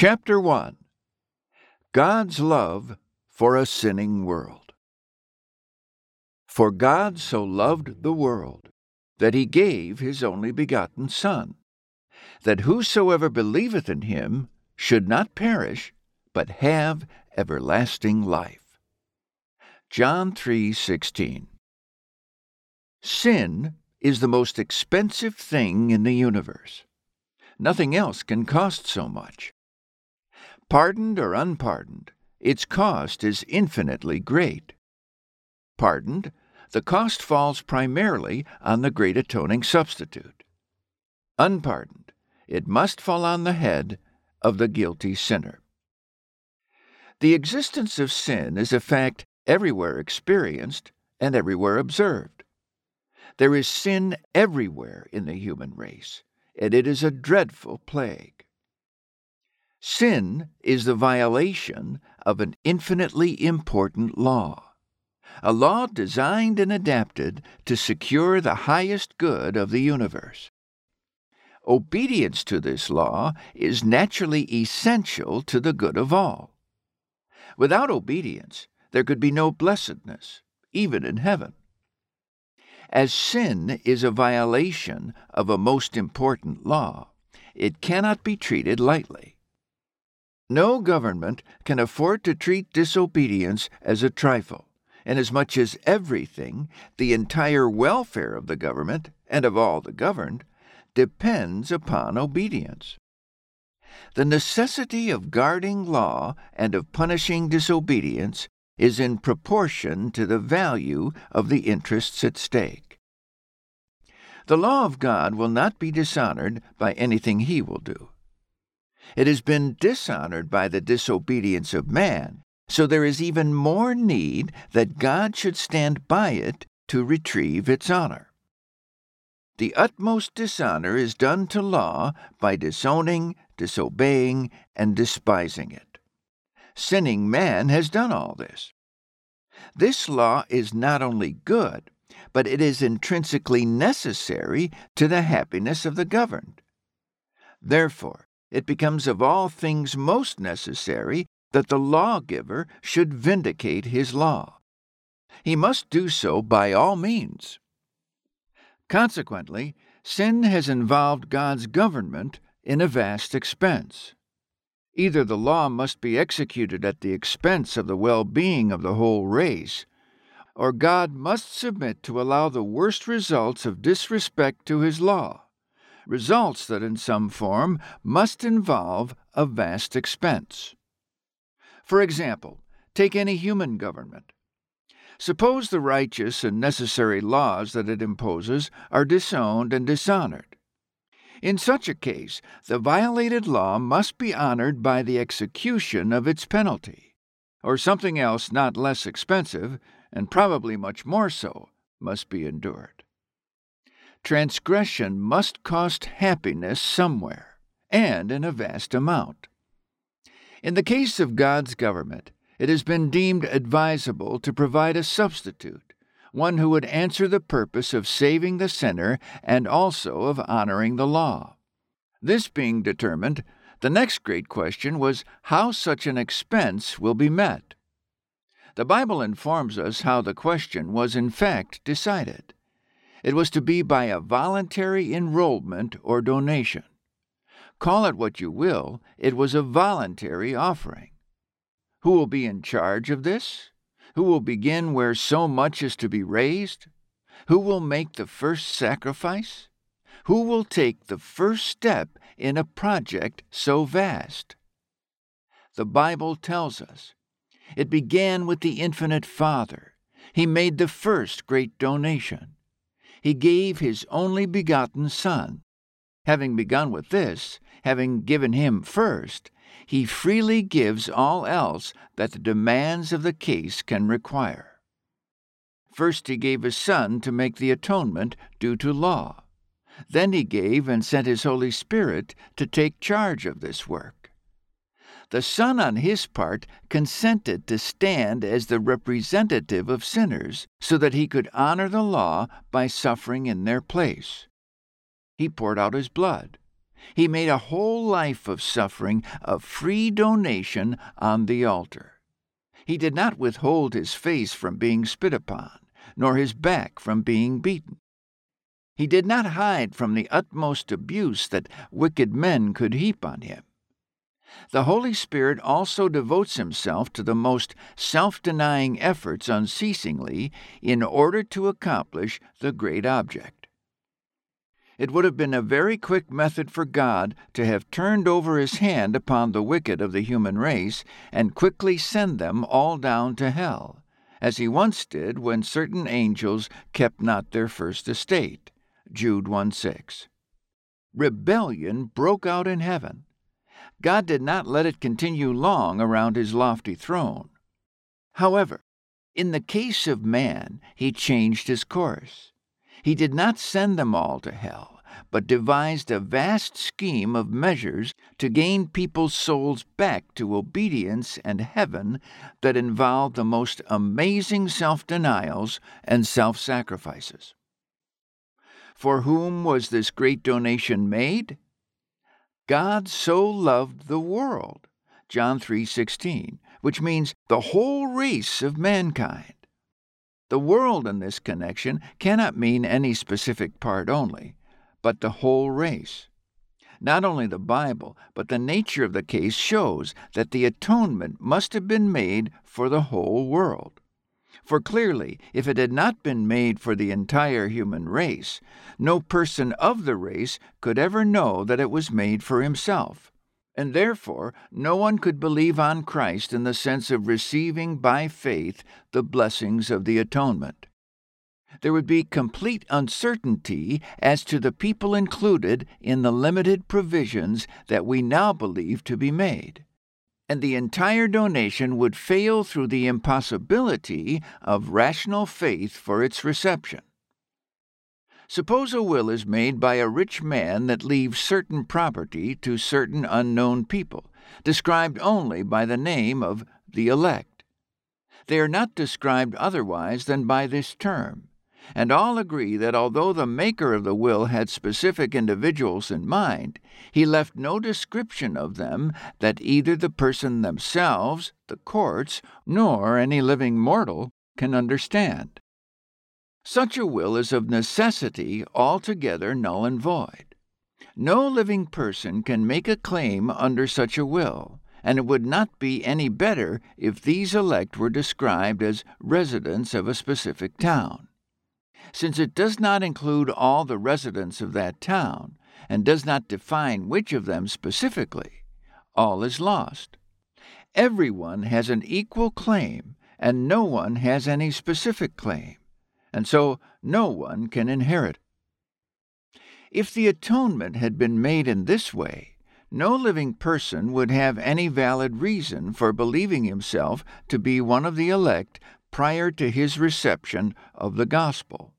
Chapter 1 God's Love for a Sinning World. For God so loved the world that he gave his only begotten Son, that whosoever believeth in him should not perish, but have everlasting life. John 3:16 Sin is the most expensive thing in the universe. Nothing else can cost so much. Pardoned or unpardoned, its cost is infinitely great. Pardoned, the cost falls primarily on the great atoning substitute. Unpardoned, it must fall on the head of the guilty sinner. The existence of sin is a fact everywhere experienced and everywhere observed. There is sin everywhere in the human race, and it is a dreadful plague. Sin is the violation of an infinitely important law, a law designed and adapted to secure the highest good of the universe. Obedience to this law is naturally essential to the good of all. Without obedience, there could be no blessedness, even in heaven. As sin is a violation of a most important law, it cannot be treated lightly. No government can afford to treat disobedience as a trifle, inasmuch as everything, the entire welfare of the government and of all the governed, depends upon obedience. The necessity of guarding law and of punishing disobedience is in proportion to the value of the interests at stake. The law of God will not be dishonored by anything he will do. It has been dishonored by the disobedience of man, so there is even more need that God should stand by it to retrieve its honor. The utmost dishonor is done to law by disowning, disobeying, and despising it. Sinning man has done all this. This law is not only good, but it is intrinsically necessary to the happiness of the governed. Therefore, it becomes of all things most necessary that the lawgiver should vindicate his law. He must do so by all means. Consequently, sin has involved God's government in a vast expense. Either the law must be executed at the expense of the well being of the whole race, or God must submit to allow the worst results of disrespect to his law results that in some form must involve a vast expense. For example, take any human government. Suppose the righteous and necessary laws that it imposes are disowned and dishonored. In such a case, the violated law must be honored by the execution of its penalty, or something else not less expensive, and probably much more so, must be endured. Transgression must cost happiness somewhere, and in a vast amount. In the case of God's government, it has been deemed advisable to provide a substitute, one who would answer the purpose of saving the sinner and also of honoring the law. This being determined, the next great question was how such an expense will be met. The Bible informs us how the question was in fact decided. It was to be by a voluntary enrollment or donation. Call it what you will, it was a voluntary offering. Who will be in charge of this? Who will begin where so much is to be raised? Who will make the first sacrifice? Who will take the first step in a project so vast? The Bible tells us it began with the infinite Father. He made the first great donation he gave his only begotten Son. Having begun with this, having given him first, he freely gives all else that the demands of the case can require. First, he gave his Son to make the atonement due to law. Then he gave and sent his Holy Spirit to take charge of this work the Son on his part consented to stand as the representative of sinners so that he could honor the law by suffering in their place. He poured out his blood. He made a whole life of suffering a free donation on the altar. He did not withhold his face from being spit upon, nor his back from being beaten. He did not hide from the utmost abuse that wicked men could heap on him. The Holy Spirit also devotes himself to the most self denying efforts unceasingly in order to accomplish the great object. It would have been a very quick method for God to have turned over his hand upon the wicked of the human race and quickly send them all down to hell, as he once did when certain angels kept not their first estate. Jude 1 6. Rebellion broke out in heaven. God did not let it continue long around his lofty throne. However, in the case of man, he changed his course. He did not send them all to hell, but devised a vast scheme of measures to gain people's souls back to obedience and heaven that involved the most amazing self denials and self sacrifices. For whom was this great donation made? God so loved the world, John 3:16, which means the whole race of mankind. The world in this connection cannot mean any specific part only, but the whole race. Not only the Bible, but the nature of the case shows that the atonement must have been made for the whole world. For clearly, if it had not been made for the entire human race, no person of the race could ever know that it was made for himself and therefore no one could believe on Christ in the sense of receiving by faith the blessings of the atonement. There would be complete uncertainty as to the people included in the limited provisions that we now believe to be made. And the entire donation would fail through the impossibility of rational faith for its reception. Suppose a will is made by a rich man that leaves certain property to certain unknown people, described only by the name of the elect. They are not described otherwise than by this term, and all agree that although the maker of the will had specific individuals in mind, he left no description of them that either the person themselves, the courts, nor any living mortal can understand. Such a will is of necessity altogether null and void. No living person can make a claim under such a will, and it would not be any better if these elect were described as residents of a specific town. Since it does not include all the residents of that town, and does not define which of them specifically, all is lost. Everyone has an equal claim, and no one has any specific claim and so no one can inherit. If the atonement had been made in this way, no living person would have any valid reason for believing himself to be one of the elect prior to his reception of the gospel.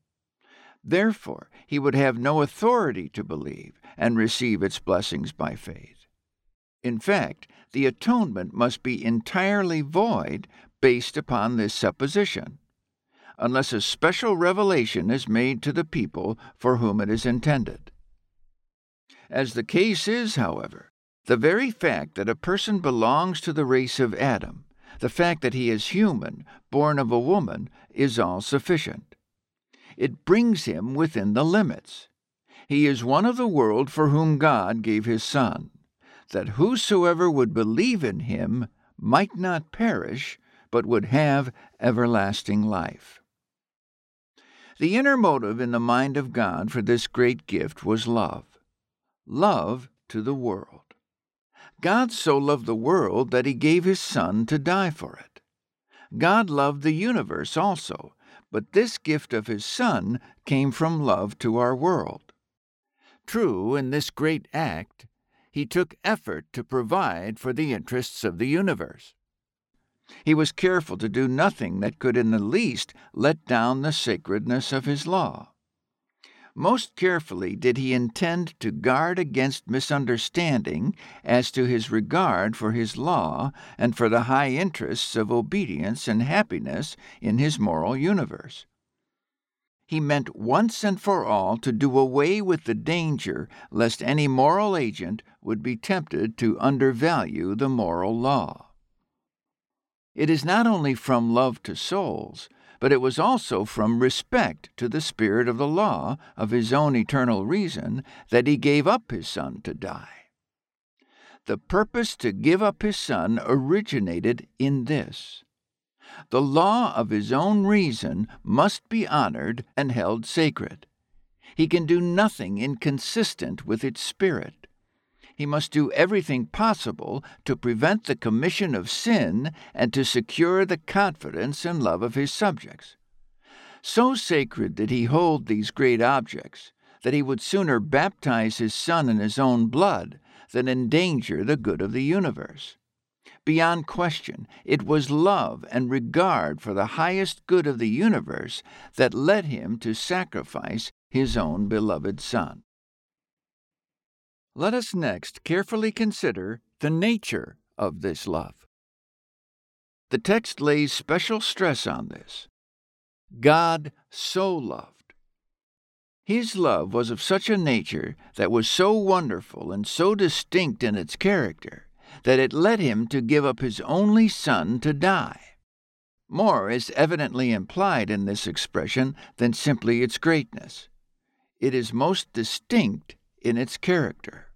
Therefore, he would have no authority to believe and receive its blessings by faith. In fact, the atonement must be entirely void based upon this supposition unless a special revelation is made to the people for whom it is intended. As the case is, however, the very fact that a person belongs to the race of Adam, the fact that he is human, born of a woman, is all sufficient. It brings him within the limits. He is one of the world for whom God gave his Son, that whosoever would believe in him might not perish, but would have everlasting life. The inner motive in the mind of God for this great gift was love love to the world. God so loved the world that he gave his Son to die for it. God loved the universe also, but this gift of his Son came from love to our world. True, in this great act, he took effort to provide for the interests of the universe. He was careful to do nothing that could in the least let down the sacredness of his law. Most carefully did he intend to guard against misunderstanding as to his regard for his law and for the high interests of obedience and happiness in his moral universe. He meant once and for all to do away with the danger lest any moral agent would be tempted to undervalue the moral law. It is not only from love to souls, but it was also from respect to the spirit of the law of his own eternal reason that he gave up his Son to die. The purpose to give up his Son originated in this the law of his own reason must be honored and held sacred. He can do nothing inconsistent with its spirit. He must do everything possible to prevent the commission of sin and to secure the confidence and love of his subjects. So sacred did he hold these great objects that he would sooner baptize his Son in his own blood than endanger the good of the universe. Beyond question, it was love and regard for the highest good of the universe that led him to sacrifice his own beloved Son. Let us next carefully consider the nature of this love. The text lays special stress on this. God so loved. His love was of such a nature that was so wonderful and so distinct in its character that it led him to give up his only son to die. More is evidently implied in this expression than simply its greatness. It is most distinct in its character.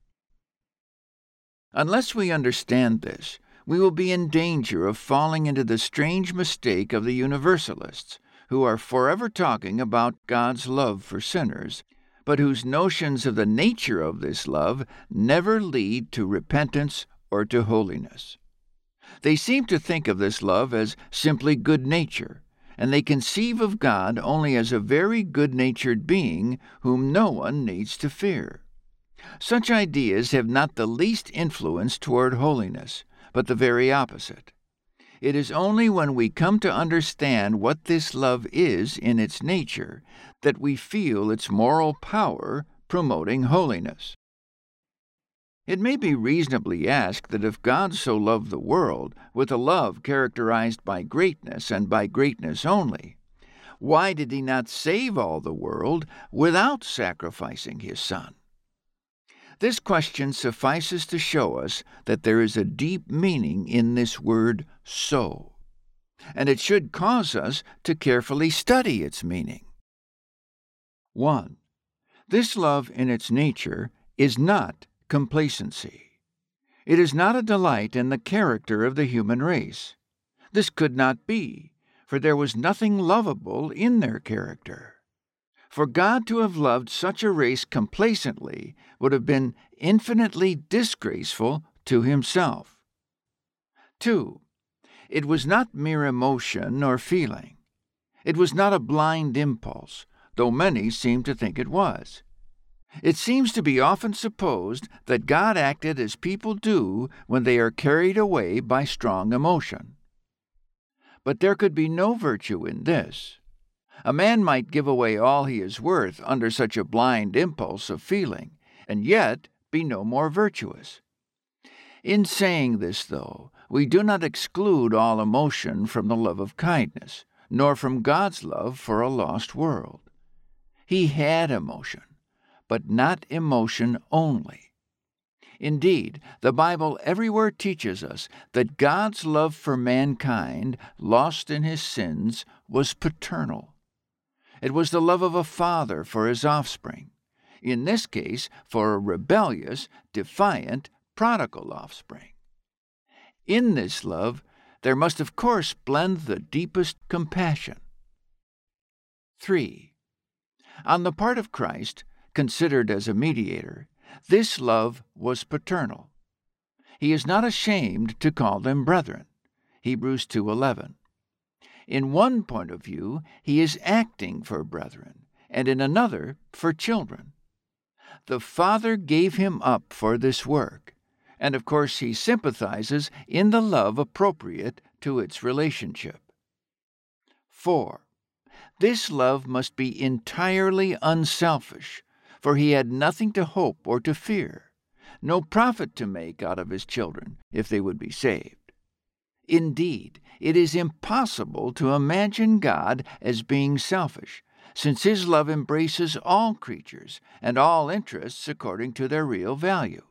Unless we understand this, we will be in danger of falling into the strange mistake of the Universalists, who are forever talking about God's love for sinners, but whose notions of the nature of this love never lead to repentance or to holiness. They seem to think of this love as simply good nature, and they conceive of God only as a very good natured being whom no one needs to fear. Such ideas have not the least influence toward holiness, but the very opposite. It is only when we come to understand what this love is in its nature that we feel its moral power promoting holiness. It may be reasonably asked that if God so loved the world with a love characterized by greatness and by greatness only, why did he not save all the world without sacrificing his Son? This question suffices to show us that there is a deep meaning in this word so, and it should cause us to carefully study its meaning. 1. This love in its nature is not complacency. It is not a delight in the character of the human race. This could not be, for there was nothing lovable in their character. For God to have loved such a race complacently would have been infinitely disgraceful to himself. 2. It was not mere emotion or feeling. It was not a blind impulse, though many seem to think it was. It seems to be often supposed that God acted as people do when they are carried away by strong emotion. But there could be no virtue in this. A man might give away all he is worth under such a blind impulse of feeling, and yet be no more virtuous. In saying this, though, we do not exclude all emotion from the love of kindness, nor from God's love for a lost world. He had emotion but not emotion only. Indeed, the Bible everywhere teaches us that God's love for mankind, lost in his sins, was paternal. It was the love of a father for his offspring, in this case, for a rebellious, defiant, prodigal offspring. In this love, there must of course blend the deepest compassion. 3. On the part of Christ, considered as a mediator, this love was paternal. He is not ashamed to call them brethren. Hebrews 2:11. In one point of view, he is acting for brethren, and in another for children. The Father gave him up for this work, and of course he sympathizes in the love appropriate to its relationship. 4. This love must be entirely unselfish, for he had nothing to hope or to fear, no profit to make out of his children if they would be saved. Indeed, it is impossible to imagine God as being selfish, since his love embraces all creatures and all interests according to their real value.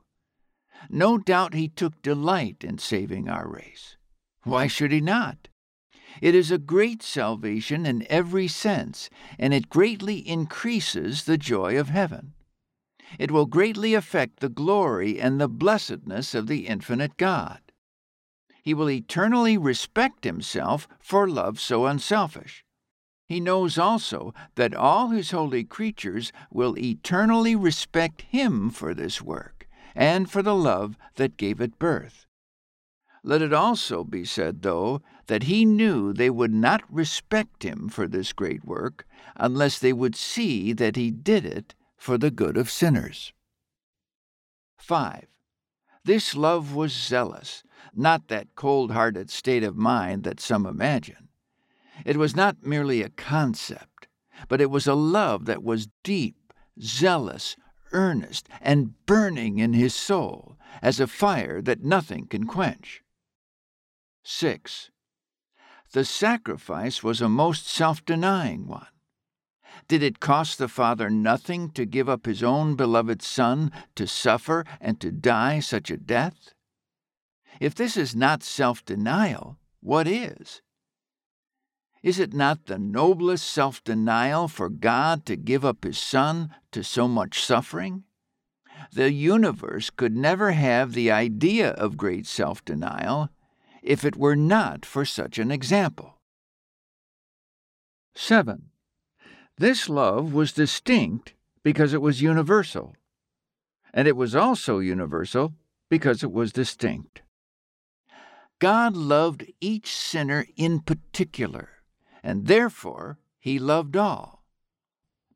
No doubt he took delight in saving our race. Why should he not? It is a great salvation in every sense, and it greatly increases the joy of heaven. It will greatly affect the glory and the blessedness of the infinite God. He will eternally respect himself for love so unselfish. He knows also that all his holy creatures will eternally respect him for this work and for the love that gave it birth. Let it also be said, though, that he knew they would not respect him for this great work unless they would see that he did it for the good of sinners. 5. This love was zealous, not that cold hearted state of mind that some imagine. It was not merely a concept, but it was a love that was deep, zealous, earnest, and burning in his soul, as a fire that nothing can quench. 6. The sacrifice was a most self denying one. Did it cost the Father nothing to give up his own beloved Son to suffer and to die such a death? If this is not self denial, what is? Is it not the noblest self denial for God to give up his Son to so much suffering? The universe could never have the idea of great self denial if it were not for such an example. 7. This love was distinct because it was universal, and it was also universal because it was distinct. God loved each sinner in particular, and therefore he loved all.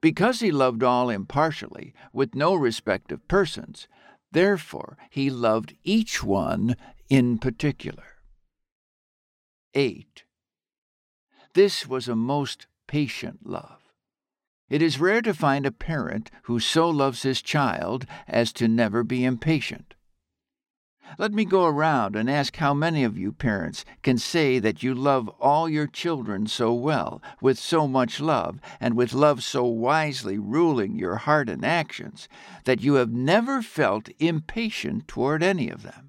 Because he loved all impartially, with no respect of persons, therefore he loved each one in particular. 8. This was a most patient love. It is rare to find a parent who so loves his child as to never be impatient. Let me go around and ask how many of you parents can say that you love all your children so well, with so much love, and with love so wisely ruling your heart and actions, that you have never felt impatient toward any of them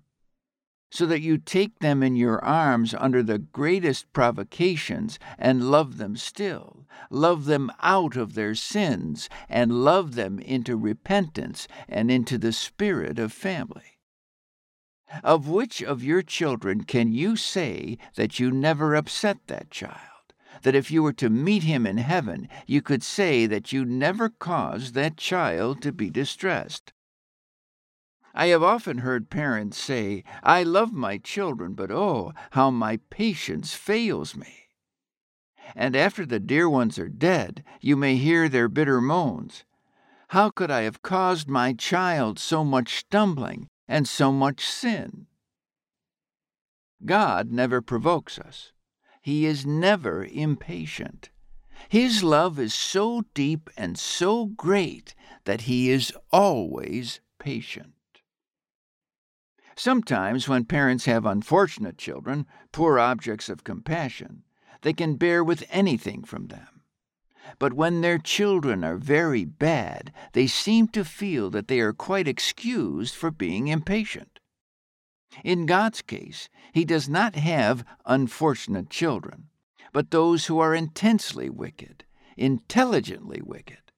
so that you take them in your arms under the greatest provocations and love them still, love them out of their sins, and love them into repentance and into the spirit of family. Of which of your children can you say that you never upset that child? That if you were to meet him in heaven, you could say that you never caused that child to be distressed? I have often heard parents say, I love my children, but oh, how my patience fails me. And after the dear ones are dead, you may hear their bitter moans. How could I have caused my child so much stumbling and so much sin? God never provokes us. He is never impatient. His love is so deep and so great that He is always patient. Sometimes, when parents have unfortunate children, poor objects of compassion, they can bear with anything from them. But when their children are very bad, they seem to feel that they are quite excused for being impatient. In God's case, He does not have unfortunate children, but those who are intensely wicked, intelligently wicked.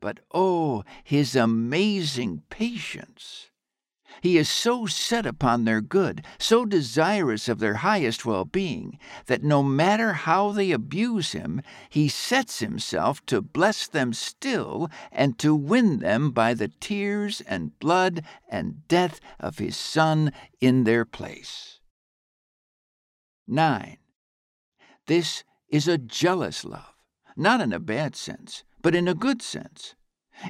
But oh, His amazing patience! He is so set upon their good, so desirous of their highest well being, that no matter how they abuse him, he sets himself to bless them still and to win them by the tears and blood and death of his Son in their place. 9. This is a jealous love, not in a bad sense, but in a good sense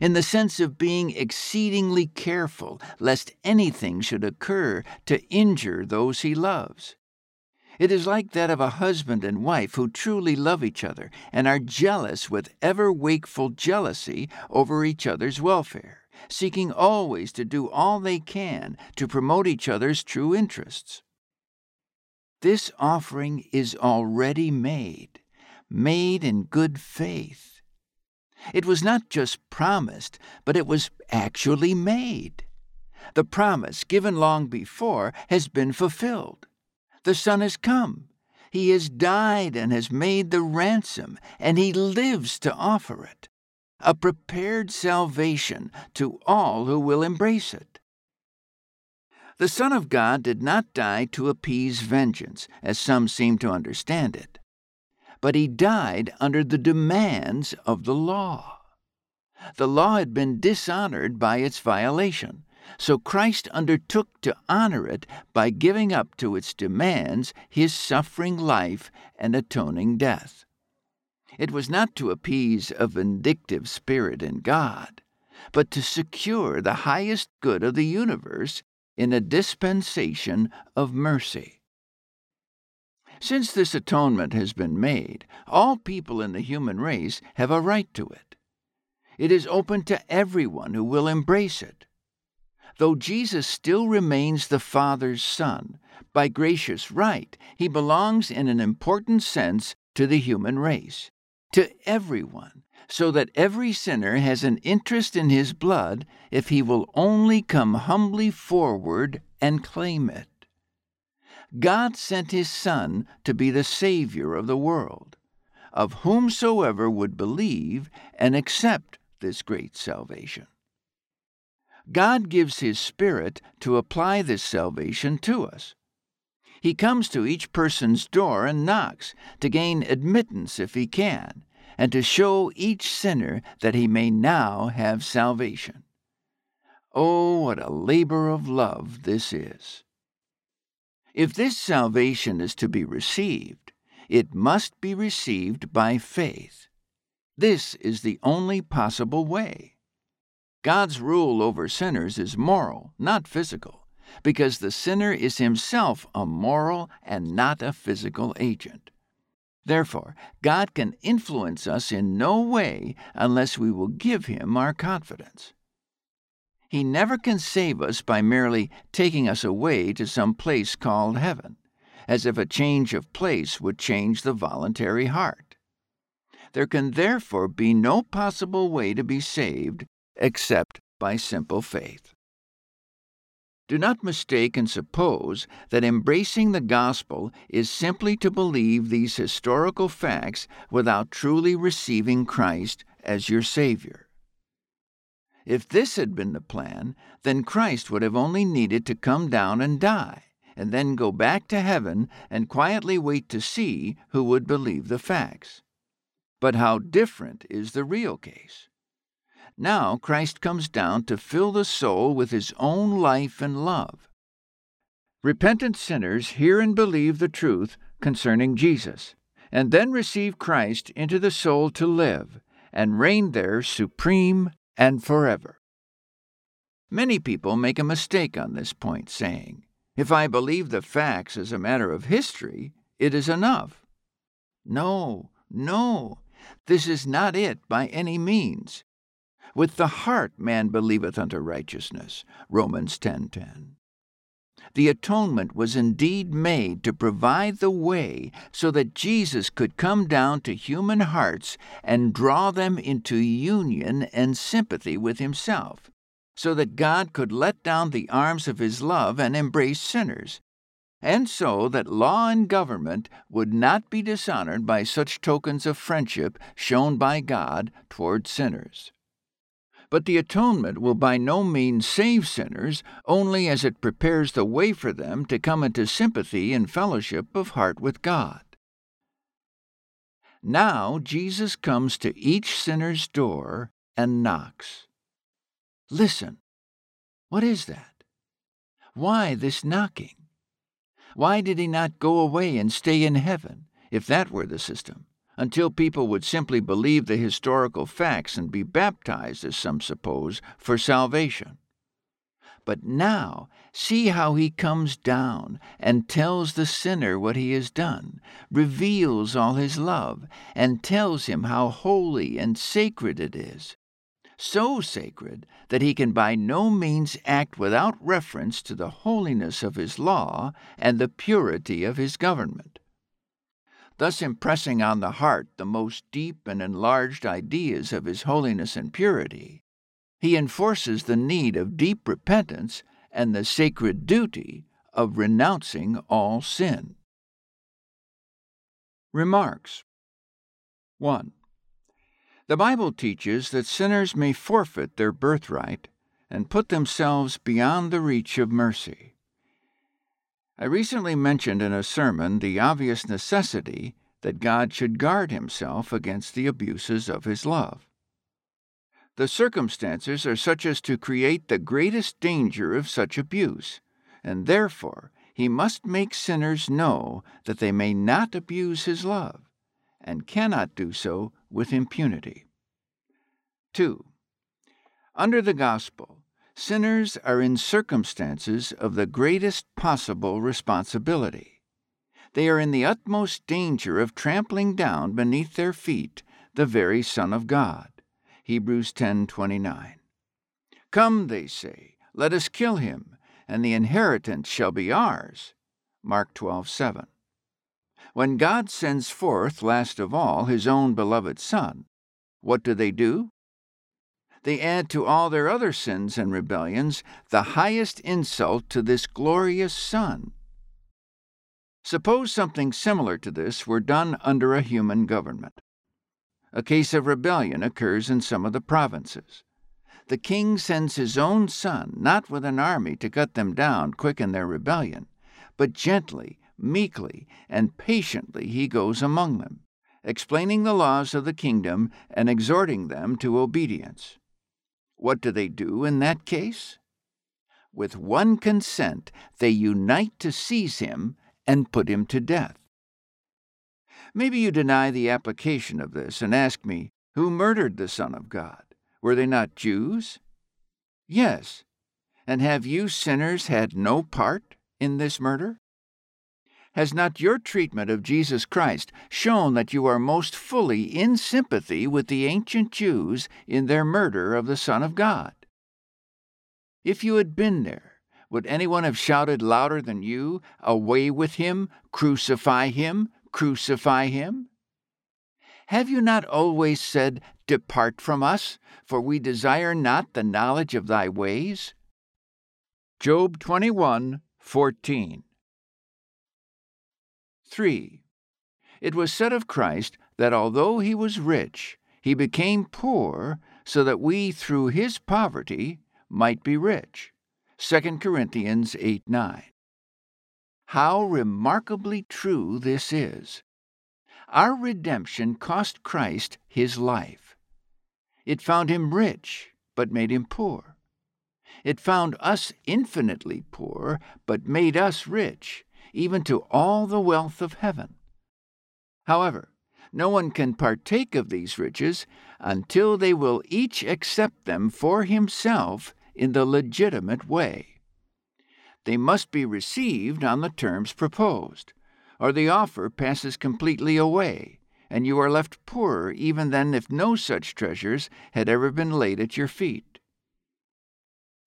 in the sense of being exceedingly careful lest anything should occur to injure those he loves. It is like that of a husband and wife who truly love each other and are jealous with ever wakeful jealousy over each other's welfare, seeking always to do all they can to promote each other's true interests. This offering is already made, made in good faith It was not just promised, but it was actually made. The promise given long before has been fulfilled. The Son has come. He has died and has made the ransom, and he lives to offer it. A prepared salvation to all who will embrace it. The Son of God did not die to appease vengeance, as some seem to understand it, but he died under the demands of the law. The law had been dishonored by its violation, so Christ undertook to honor it by giving up to its demands his suffering life and atoning death. It was not to appease a vindictive spirit in God, but to secure the highest good of the universe in a dispensation of mercy. Since this atonement has been made, all people in the human race have a right to it. It is open to everyone who will embrace it. Though Jesus still remains the Father's Son, by gracious right, he belongs in an important sense to the human race, to everyone, so that every sinner has an interest in his blood if he will only come humbly forward and claim it. God sent his Son to be the Savior of the world, of whomsoever would believe and accept this great salvation. God gives his Spirit to apply this salvation to us. He comes to each person's door and knocks to gain admittance if he can, and to show each sinner that he may now have salvation. Oh, what a labor of love this is! If this salvation is to be received, it must be received by faith. This is the only possible way. God's rule over sinners is moral, not physical, because the sinner is himself a moral and not a physical agent. Therefore, God can influence us in no way unless we will give Him our confidence. He never can save us by merely taking us away to some place called heaven, as if a change of place would change the voluntary heart. There can therefore be no possible way to be saved except by simple faith. Do not mistake and suppose that embracing the gospel is simply to believe these historical facts without truly receiving Christ as your Savior. If this had been the plan, then Christ would have only needed to come down and die, and then go back to heaven and quietly wait to see who would believe the facts. But how different is the real case? Now Christ comes down to fill the soul with his own life and love. Repentant sinners hear and believe the truth concerning Jesus, and then receive Christ into the soul to live and reign there supreme and forever. Many people make a mistake on this point, saying, If I believe the facts as a matter of history, it is enough. No, no, this is not it by any means. With the heart man believeth unto righteousness. Romans 10:10. 10. The atonement was indeed made to provide the way so that Jesus could come down to human hearts and draw them into union and sympathy with himself, so that God could let down the arms of his love and embrace sinners, and so that law and government would not be dishonored by such tokens of friendship shown by God toward sinners. But the atonement will by no means save sinners, only as it prepares the way for them to come into sympathy and fellowship of heart with God. Now Jesus comes to each sinner's door and knocks. Listen. What is that? Why this knocking? Why did he not go away and stay in heaven, if that were the system? Until people would simply believe the historical facts and be baptized, as some suppose, for salvation. But now, see how he comes down and tells the sinner what he has done, reveals all his love, and tells him how holy and sacred it is. So sacred that he can by no means act without reference to the holiness of his law and the purity of his government. Thus impressing on the heart the most deep and enlarged ideas of his holiness and purity, he enforces the need of deep repentance and the sacred duty of renouncing all sin. Remarks 1. The Bible teaches that sinners may forfeit their birthright and put themselves beyond the reach of mercy. I recently mentioned in a sermon the obvious necessity that God should guard himself against the abuses of his love. The circumstances are such as to create the greatest danger of such abuse, and therefore he must make sinners know that they may not abuse his love, and cannot do so with impunity. 2. Under the gospel, sinners are in circumstances of the greatest possible responsibility. They are in the utmost danger of trampling down beneath their feet the very Son of God. Hebrews 10:29. Come, they say, let us kill him, and the inheritance shall be ours. Mark 12:7. When God sends forth, last of all, his own beloved Son, what do they do? They add to all their other sins and rebellions the highest insult to this glorious Son. Suppose something similar to this were done under a human government. A case of rebellion occurs in some of the provinces. The king sends his own son, not with an army to cut them down quick in their rebellion, but gently, meekly, and patiently he goes among them, explaining the laws of the kingdom and exhorting them to obedience. What do they do in that case? With one consent, they unite to seize him and put him to death. Maybe you deny the application of this and ask me, Who murdered the Son of God? Were they not Jews? Yes. And have you sinners had no part in this murder? Has not your treatment of Jesus Christ shown that you are most fully in sympathy with the ancient Jews in their murder of the Son of God? If you had been there, would anyone have shouted louder than you, Away with him! Crucify him! Crucify him! Have you not always said, Depart from us, for we desire not the knowledge of thy ways? Job 21 14. 3. It was said of Christ that although he was rich, he became poor so that we through his poverty might be rich. 2 Corinthians 8 9. How remarkably true this is! Our redemption cost Christ his life. It found him rich, but made him poor. It found us infinitely poor, but made us rich even to all the wealth of heaven. However, no one can partake of these riches until they will each accept them for himself in the legitimate way. They must be received on the terms proposed, or the offer passes completely away, and you are left poorer even than if no such treasures had ever been laid at your feet.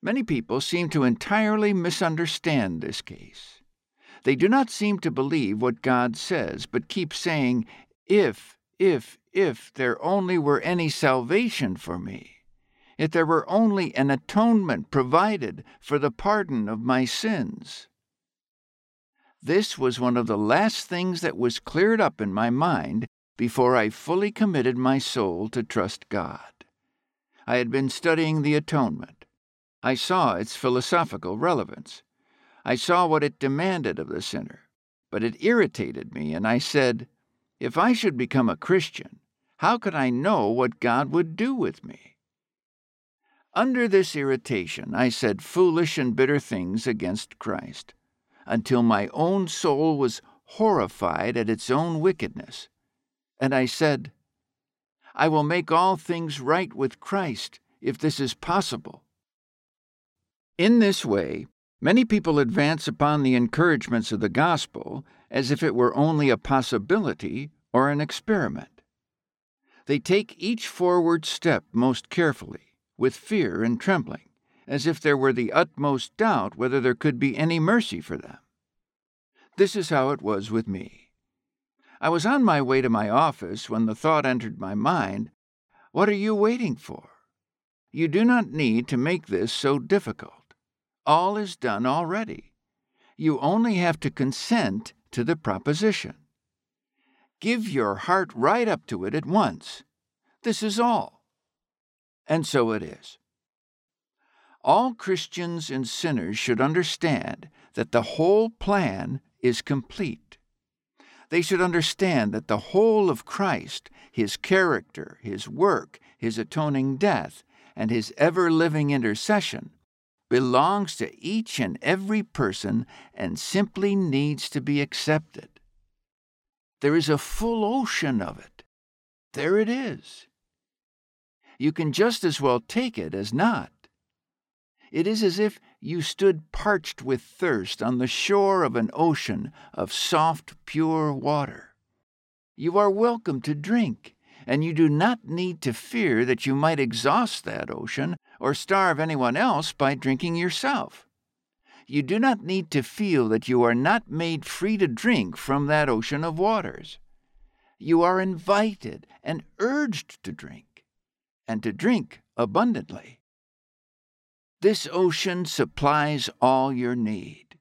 Many people seem to entirely misunderstand this case. They do not seem to believe what God says, but keep saying, If, if, if there only were any salvation for me, if there were only an atonement provided for the pardon of my sins. This was one of the last things that was cleared up in my mind before I fully committed my soul to trust God. I had been studying the atonement. I saw its philosophical relevance. I saw what it demanded of the sinner, but it irritated me, and I said, If I should become a Christian, how could I know what God would do with me? Under this irritation, I said foolish and bitter things against Christ, until my own soul was horrified at its own wickedness. And I said, I will make all things right with Christ, if this is possible. In this way, Many people advance upon the encouragements of the gospel as if it were only a possibility or an experiment. They take each forward step most carefully, with fear and trembling, as if there were the utmost doubt whether there could be any mercy for them. This is how it was with me. I was on my way to my office when the thought entered my mind What are you waiting for? You do not need to make this so difficult. All is done already. You only have to consent to the proposition. Give your heart right up to it at once. This is all. And so it is. All Christians and sinners should understand that the whole plan is complete. They should understand that the whole of Christ, his character, his work, his atoning death, and his ever living intercession, belongs to each and every person and simply needs to be accepted. There is a full ocean of it. There it is. You can just as well take it as not. It is as if you stood parched with thirst on the shore of an ocean of soft, pure water. You are welcome to drink, and you do not need to fear that you might exhaust that ocean or starve anyone else by drinking yourself. You do not need to feel that you are not made free to drink from that ocean of waters. You are invited and urged to drink, and to drink abundantly. This ocean supplies all your need.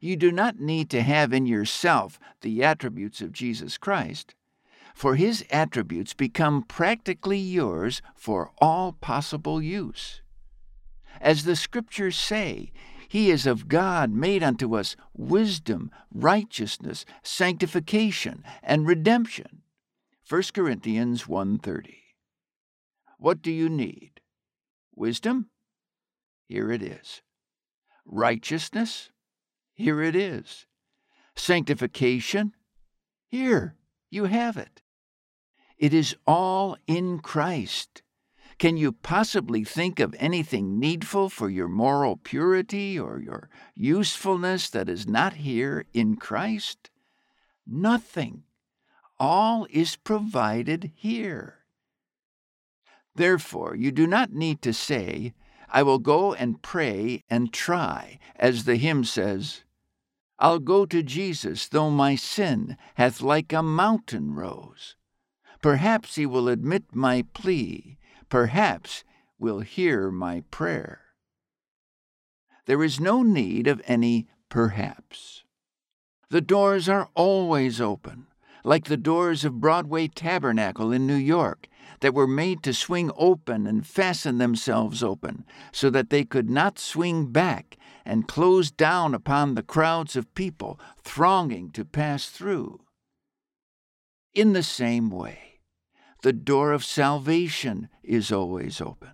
You do not need to have in yourself the attributes of Jesus Christ, for his attributes become practically yours for all possible use. As the Scriptures say, he is of God made unto us wisdom, righteousness, sanctification, and redemption. 1 Corinthians 1:30. What do you need? Wisdom? Here it is. Righteousness? Here it is. Sanctification? Here, you have it. It is all in Christ. Can you possibly think of anything needful for your moral purity or your usefulness that is not here in Christ? Nothing. All is provided here. Therefore, you do not need to say, I will go and pray and try, as the hymn says, I'll go to Jesus, though my sin hath like a mountain rose. Perhaps he will admit my plea, perhaps will hear my prayer. There is no need of any perhaps. The doors are always open, like the doors of Broadway Tabernacle in New York, that were made to swing open and fasten themselves open, so that they could not swing back and close down upon the crowds of people thronging to pass through. In the same way, the door of salvation is always open.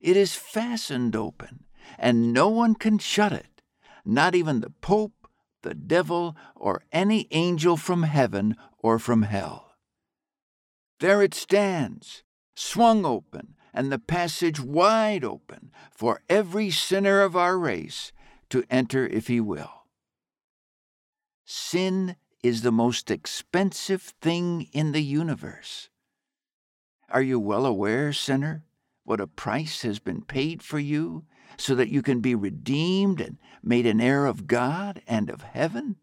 It is fastened open, and no one can shut it, not even the Pope, the devil, or any angel from heaven or from hell. There it stands, swung open, and the passage wide open for every sinner of our race to enter if he will. Sin is the most expensive thing in the universe. Are you well aware, sinner, what a price has been paid for you so that you can be redeemed and made an heir of God and of heaven?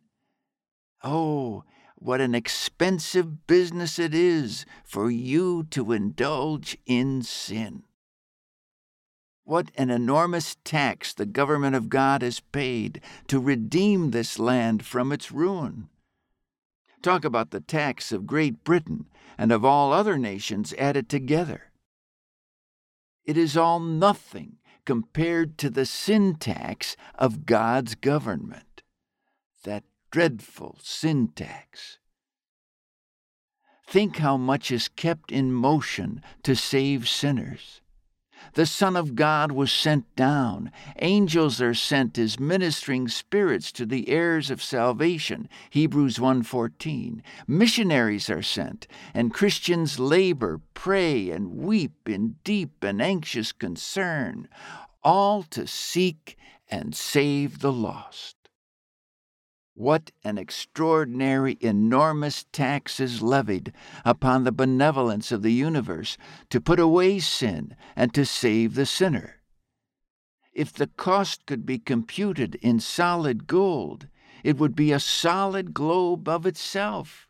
Oh, what an expensive business it is for you to indulge in sin. What an enormous tax the government of God has paid to redeem this land from its ruin. Talk about the tax of Great Britain and of all other nations added together. It is all nothing compared to the sin tax of God's government. That dreadful sin tax. Think how much is kept in motion to save sinners. The Son of God was sent down. Angels are sent as ministering spirits to the heirs of salvation. Hebrews 1:14. Missionaries are sent, and Christians labor, pray, and weep in deep and anxious concern, all to seek and save the lost. What an extraordinary, enormous tax is levied upon the benevolence of the universe to put away sin and to save the sinner. If the cost could be computed in solid gold, it would be a solid globe of itself.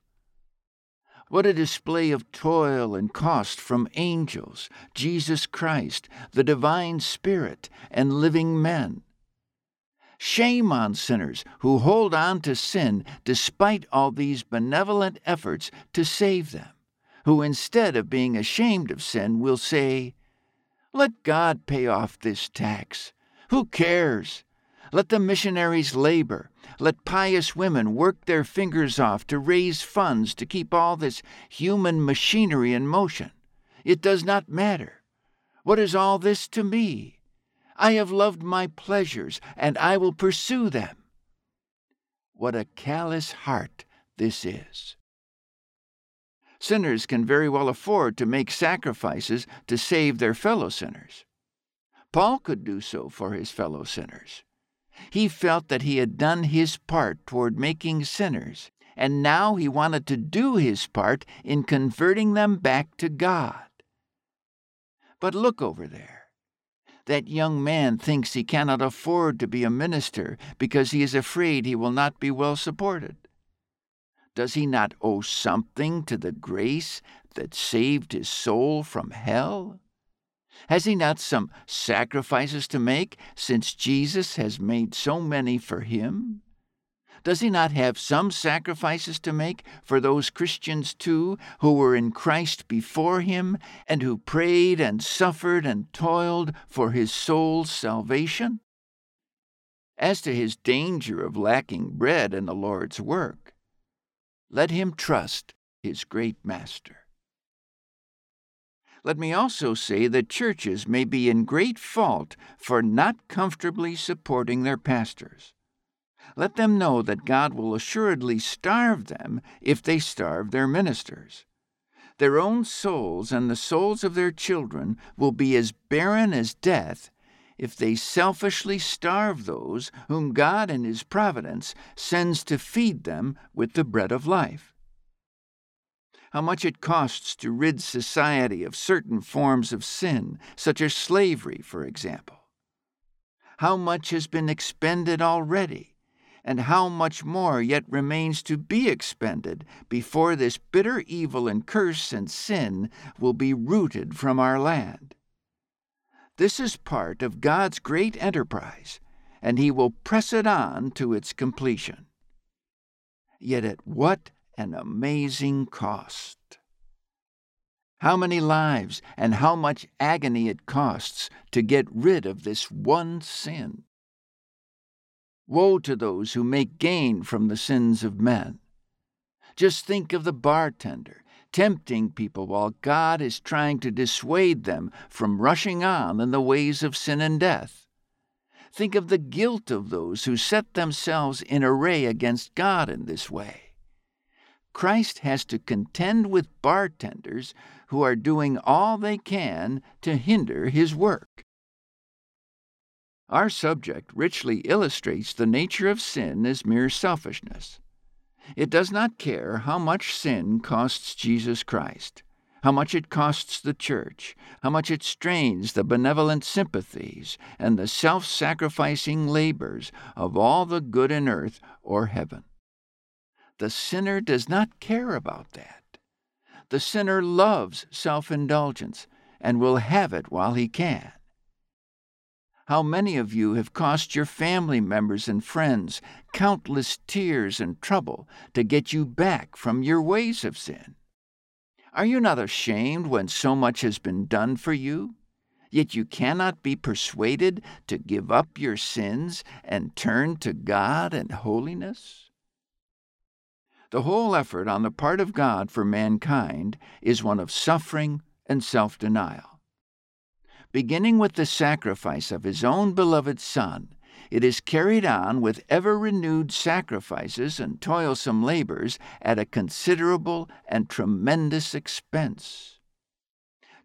What a display of toil and cost from angels, Jesus Christ, the divine Spirit, and living men. Shame on sinners who hold on to sin despite all these benevolent efforts to save them, who instead of being ashamed of sin will say, Let God pay off this tax. Who cares? Let the missionaries labor. Let pious women work their fingers off to raise funds to keep all this human machinery in motion. It does not matter. What is all this to me? I have loved my pleasures, and I will pursue them. What a callous heart this is. Sinners can very well afford to make sacrifices to save their fellow sinners. Paul could do so for his fellow sinners. He felt that he had done his part toward making sinners, and now he wanted to do his part in converting them back to God. But look over there. That young man thinks he cannot afford to be a minister because he is afraid he will not be well supported. Does he not owe something to the grace that saved his soul from hell? Has he not some sacrifices to make, since Jesus has made so many for him? Does he not have some sacrifices to make for those Christians too who were in Christ before him, and who prayed and suffered and toiled for his soul's salvation? As to his danger of lacking bread in the Lord's work, let him trust his great Master. Let me also say that churches may be in great fault for not comfortably supporting their pastors. Let them know that God will assuredly starve them if they starve their ministers. Their own souls and the souls of their children will be as barren as death if they selfishly starve those whom God in His providence sends to feed them with the bread of life how much it costs to rid society of certain forms of sin, such as slavery, for example. How much has been expended already, and how much more yet remains to be expended before this bitter evil and curse and sin will be rooted from our land. This is part of God's great enterprise, and He will press it on to its completion. Yet at what an amazing cost. How many lives and how much agony it costs to get rid of this one sin. Woe to those who make gain from the sins of men. Just think of the bartender tempting people while God is trying to dissuade them from rushing on in the ways of sin and death. Think of the guilt of those who set themselves in array against God in this way. Christ has to contend with bartenders who are doing all they can to hinder his work. Our subject richly illustrates the nature of sin as mere selfishness. It does not care how much sin costs Jesus Christ, how much it costs the church, how much it strains the benevolent sympathies and the self sacrificing labors of all the good in earth or heaven. The sinner does not care about that. The sinner loves self indulgence and will have it while he can. How many of you have cost your family members and friends countless tears and trouble to get you back from your ways of sin? Are you not ashamed when so much has been done for you? Yet you cannot be persuaded to give up your sins and turn to God and holiness? The whole effort on the part of God for mankind is one of suffering and self denial. Beginning with the sacrifice of His own beloved Son, it is carried on with ever renewed sacrifices and toilsome labors at a considerable and tremendous expense.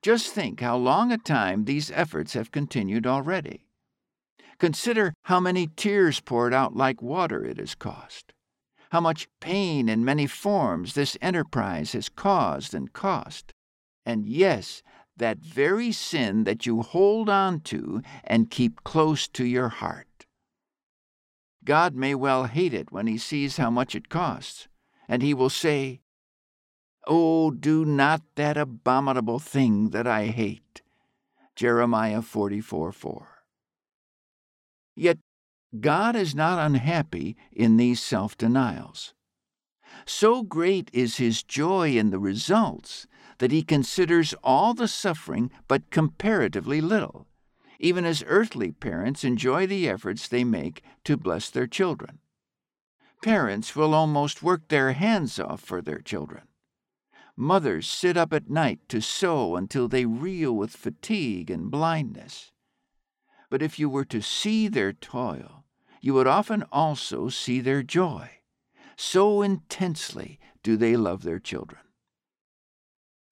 Just think how long a time these efforts have continued already. Consider how many tears poured out like water it has cost how much pain in many forms this enterprise has caused and cost. And yes, that very sin that you hold on to and keep close to your heart. God may well hate it when he sees how much it costs, and he will say, Oh, do not that abominable thing that I hate. Jeremiah 44 4. Yet God is not unhappy in these self denials. So great is his joy in the results that he considers all the suffering but comparatively little, even as earthly parents enjoy the efforts they make to bless their children. Parents will almost work their hands off for their children. Mothers sit up at night to sew until they reel with fatigue and blindness. But if you were to see their toil, you would often also see their joy. So intensely do they love their children.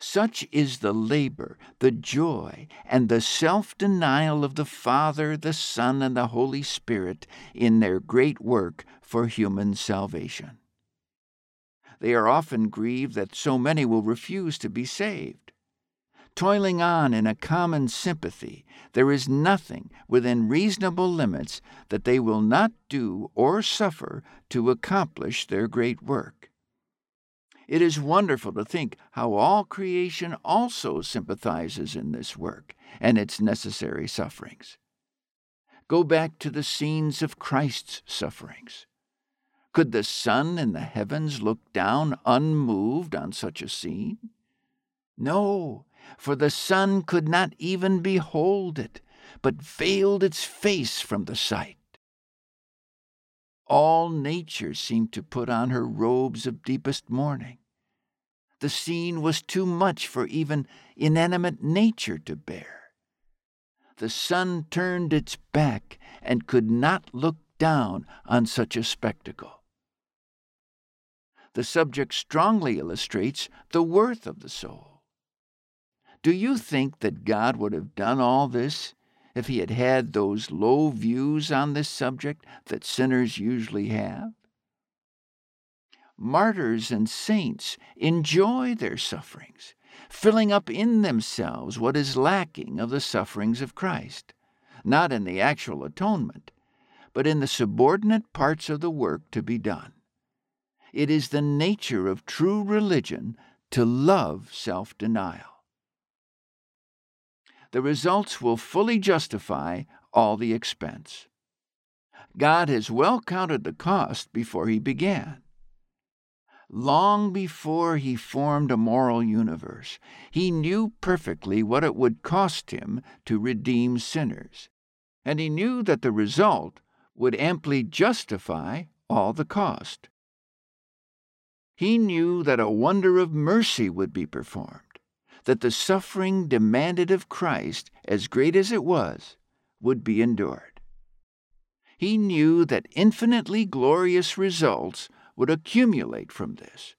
Such is the labor, the joy, and the self denial of the Father, the Son, and the Holy Spirit in their great work for human salvation. They are often grieved that so many will refuse to be saved. Toiling on in a common sympathy, there is nothing within reasonable limits that they will not do or suffer to accomplish their great work. It is wonderful to think how all creation also sympathizes in this work and its necessary sufferings. Go back to the scenes of Christ's sufferings. Could the sun in the heavens look down unmoved on such a scene? No, for the sun could not even behold it, but veiled its face from the sight. All nature seemed to put on her robes of deepest mourning. The scene was too much for even inanimate nature to bear. The sun turned its back and could not look down on such a spectacle. The subject strongly illustrates the worth of the soul. Do you think that God would have done all this if he had had those low views on this subject that sinners usually have? Martyrs and saints enjoy their sufferings, filling up in themselves what is lacking of the sufferings of Christ, not in the actual atonement, but in the subordinate parts of the work to be done. It is the nature of true religion to love self denial the results will fully justify all the expense. God has well counted the cost before he began. Long before he formed a moral universe, he knew perfectly what it would cost him to redeem sinners, and he knew that the result would amply justify all the cost. He knew that a wonder of mercy would be performed that the suffering demanded of Christ, as great as it was, would be endured. He knew that infinitely glorious results would accumulate from this.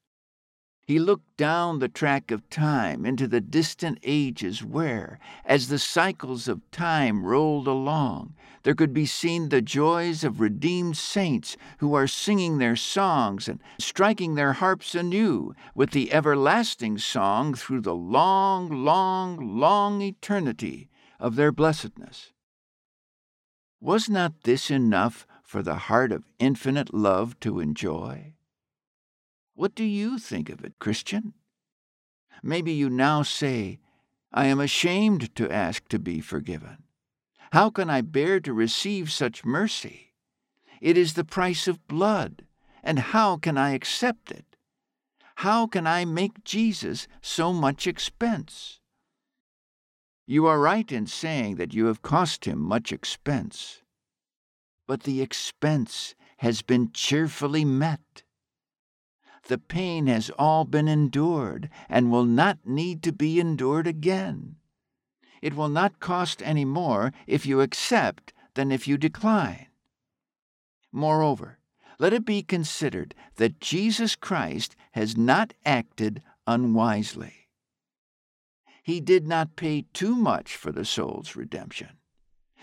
He looked down the track of time into the distant ages where, as the cycles of time rolled along, there could be seen the joys of redeemed saints who are singing their songs and striking their harps anew with the everlasting song through the long, long, long eternity of their blessedness. Was not this enough for the heart of infinite love to enjoy? What do you think of it, Christian? Maybe you now say, I am ashamed to ask to be forgiven. How can I bear to receive such mercy? It is the price of blood, and how can I accept it? How can I make Jesus so much expense? You are right in saying that you have cost him much expense. But the expense has been cheerfully met. The pain has all been endured and will not need to be endured again. It will not cost any more if you accept than if you decline. Moreover, let it be considered that Jesus Christ has not acted unwisely. He did not pay too much for the soul's redemption.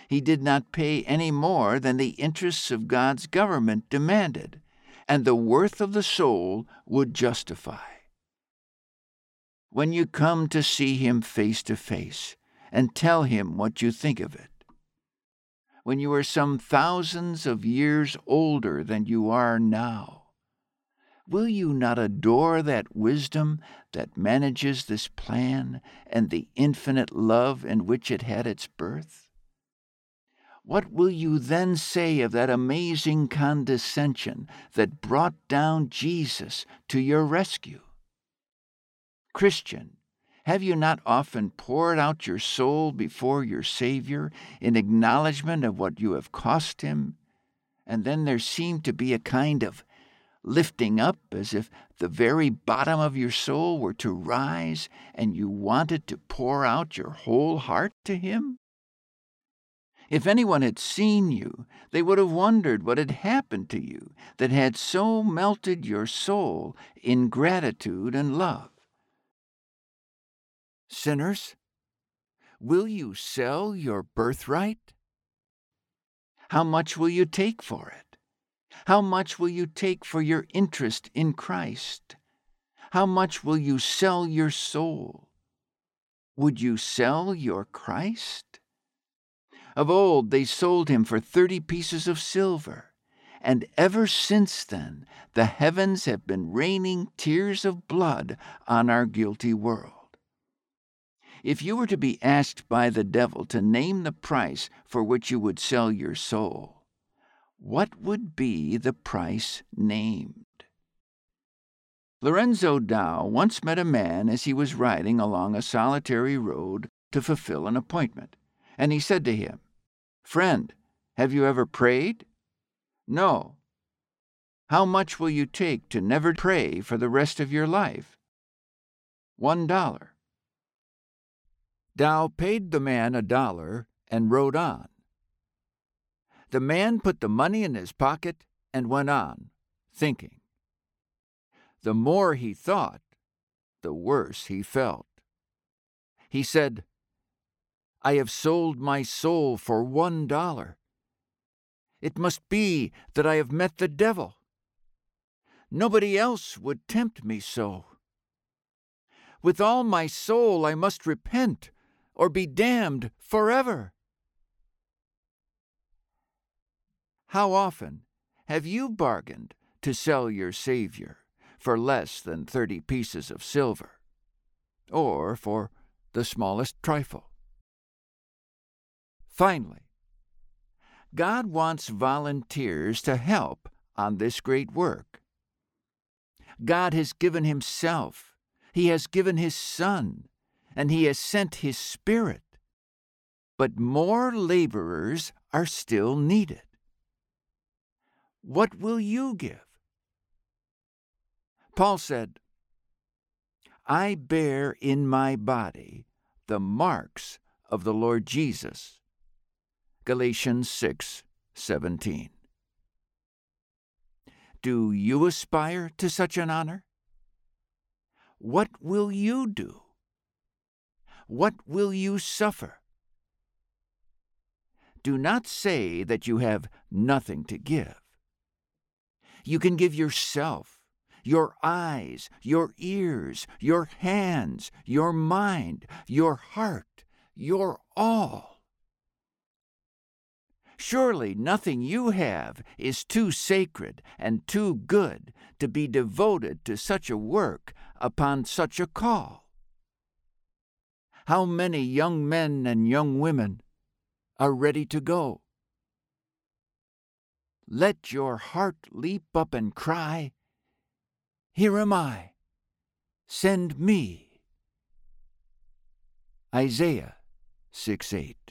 He did not pay any more than the interests of God's government demanded and the worth of the soul would justify. When you come to see him face to face and tell him what you think of it, when you are some thousands of years older than you are now, Will you not adore that wisdom that manages this plan and the infinite love in which it had its birth? What will you then say of that amazing condescension that brought down Jesus to your rescue? Christian, have you not often poured out your soul before your Savior in acknowledgement of what you have cost him? And then there seemed to be a kind of lifting up as if the very bottom of your soul were to rise and you wanted to pour out your whole heart to Him? If anyone had seen you, they would have wondered what had happened to you that had so melted your soul in gratitude and love. Sinners, will you sell your birthright? How much will you take for it? How much will you take for your interest in Christ? How much will you sell your soul? Would you sell your Christ? Of old they sold him for thirty pieces of silver, and ever since then the heavens have been raining tears of blood on our guilty world. If you were to be asked by the devil to name the price for which you would sell your soul, what would be the price named? Lorenzo Dow once met a man as he was riding along a solitary road to fulfill an appointment, and he said to him, Friend, have you ever prayed? No. How much will you take to never pray for the rest of your life? One dollar. Dow paid the man a dollar and rode on. The man put the money in his pocket and went on, thinking. The more he thought, the worse he felt. He said, I have sold my soul for one dollar. It must be that I have met the devil. Nobody else would tempt me so. With all my soul I must repent, or be damned forever. How often have you bargained to sell your Savior for less than thirty pieces of silver, or for the smallest trifle? Finally, God wants volunteers to help on this great work. God has given Himself, He has given His Son, and He has sent His Spirit. But more laborers are still needed. What will you give? Paul said, I bear in my body the marks of the Lord Jesus. Galatians 6 17. Do you aspire to such an honor? What will you do? What will you suffer? Do not say that you have nothing to give. You can give yourself, your eyes, your ears, your hands, your mind, your heart, your all. Surely nothing you have is too sacred and too good to be devoted to such a work upon such a call. How many young men and young women are ready to go? let your heart leap up and cry, Here am I, send me. Isaiah 6 8.